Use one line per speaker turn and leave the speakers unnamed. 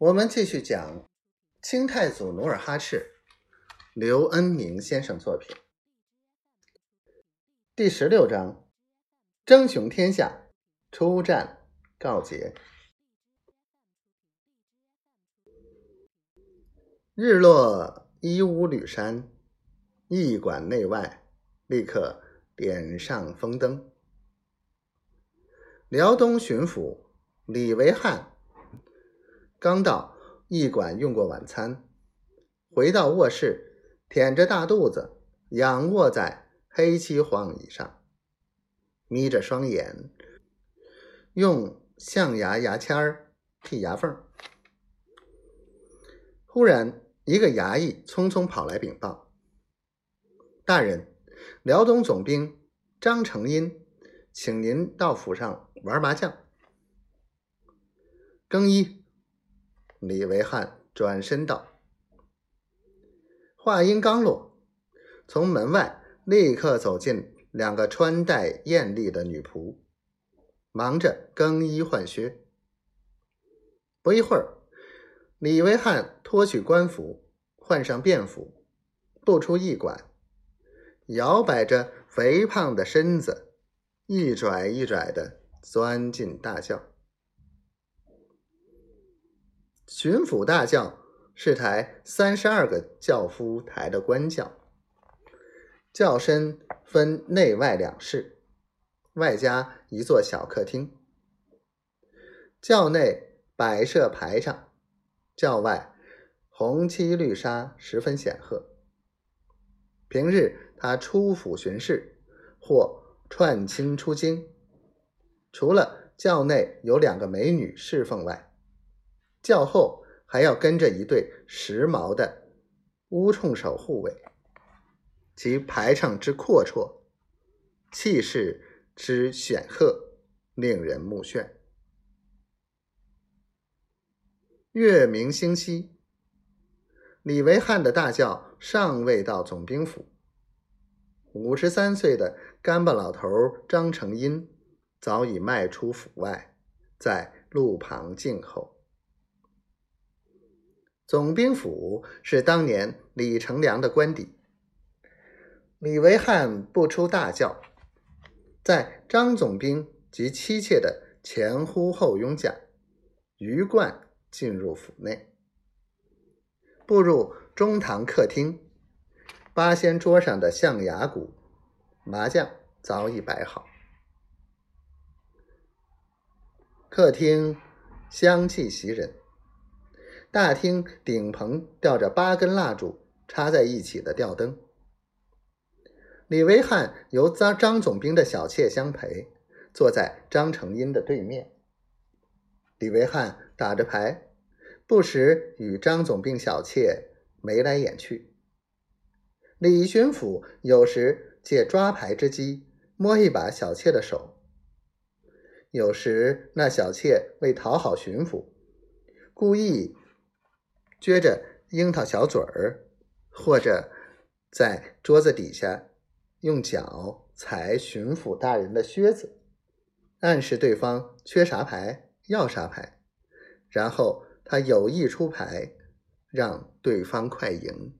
我们继续讲清太祖努尔哈赤，刘恩明先生作品第十六章：争雄天下，出战告捷。日落依乌吕山，驿馆内外立刻点上风灯。辽东巡抚李维汉。刚到驿馆用过晚餐，回到卧室，腆着大肚子，仰卧在黑漆黄椅上，眯着双眼，用象牙牙签儿剔牙缝。忽然，一个衙役匆匆跑来禀报：“大人，辽东总兵张承荫，请您到府上玩麻将。”更衣。李维汉转身道：“话音刚落，从门外立刻走进两个穿戴艳丽的女仆，忙着更衣换靴。不一会儿，李维汉脱去官服，换上便服，步出驿馆，摇摆着肥胖的身子，一拽一拽的钻进大轿。”巡抚大轿是台三十二个轿夫抬的官轿，轿身分内外两室，外加一座小客厅。轿内摆设排场，轿外红漆绿纱，十分显赫。平日他出府巡视或串亲出京，除了轿内有两个美女侍奉外，轿后还要跟着一对时髦的乌冲手护卫，其排场之阔绰，气势之显赫，令人目眩。月明星稀，李维汉的大轿尚未到总兵府，五十三岁的干巴老头张成荫早已迈出府外，在路旁静候。总兵府是当年李成梁的官邸。李维汉不出大轿，在张总兵及妻妾的前呼后拥下，鱼贯进入府内，步入中堂客厅，八仙桌上的象牙鼓、麻将早已摆好，客厅香气袭人。大厅顶棚吊着八根蜡烛，插在一起的吊灯。李维汉由张张总兵的小妾相陪，坐在张成荫的对面。李维汉打着牌，不时与张总兵小妾眉来眼去。李巡抚有时借抓牌之机摸一把小妾的手，有时那小妾为讨好巡抚，故意。撅着樱桃小嘴儿，或者在桌子底下用脚踩巡抚大人的靴子，暗示对方缺啥牌要啥牌，然后他有意出牌，让对方快赢。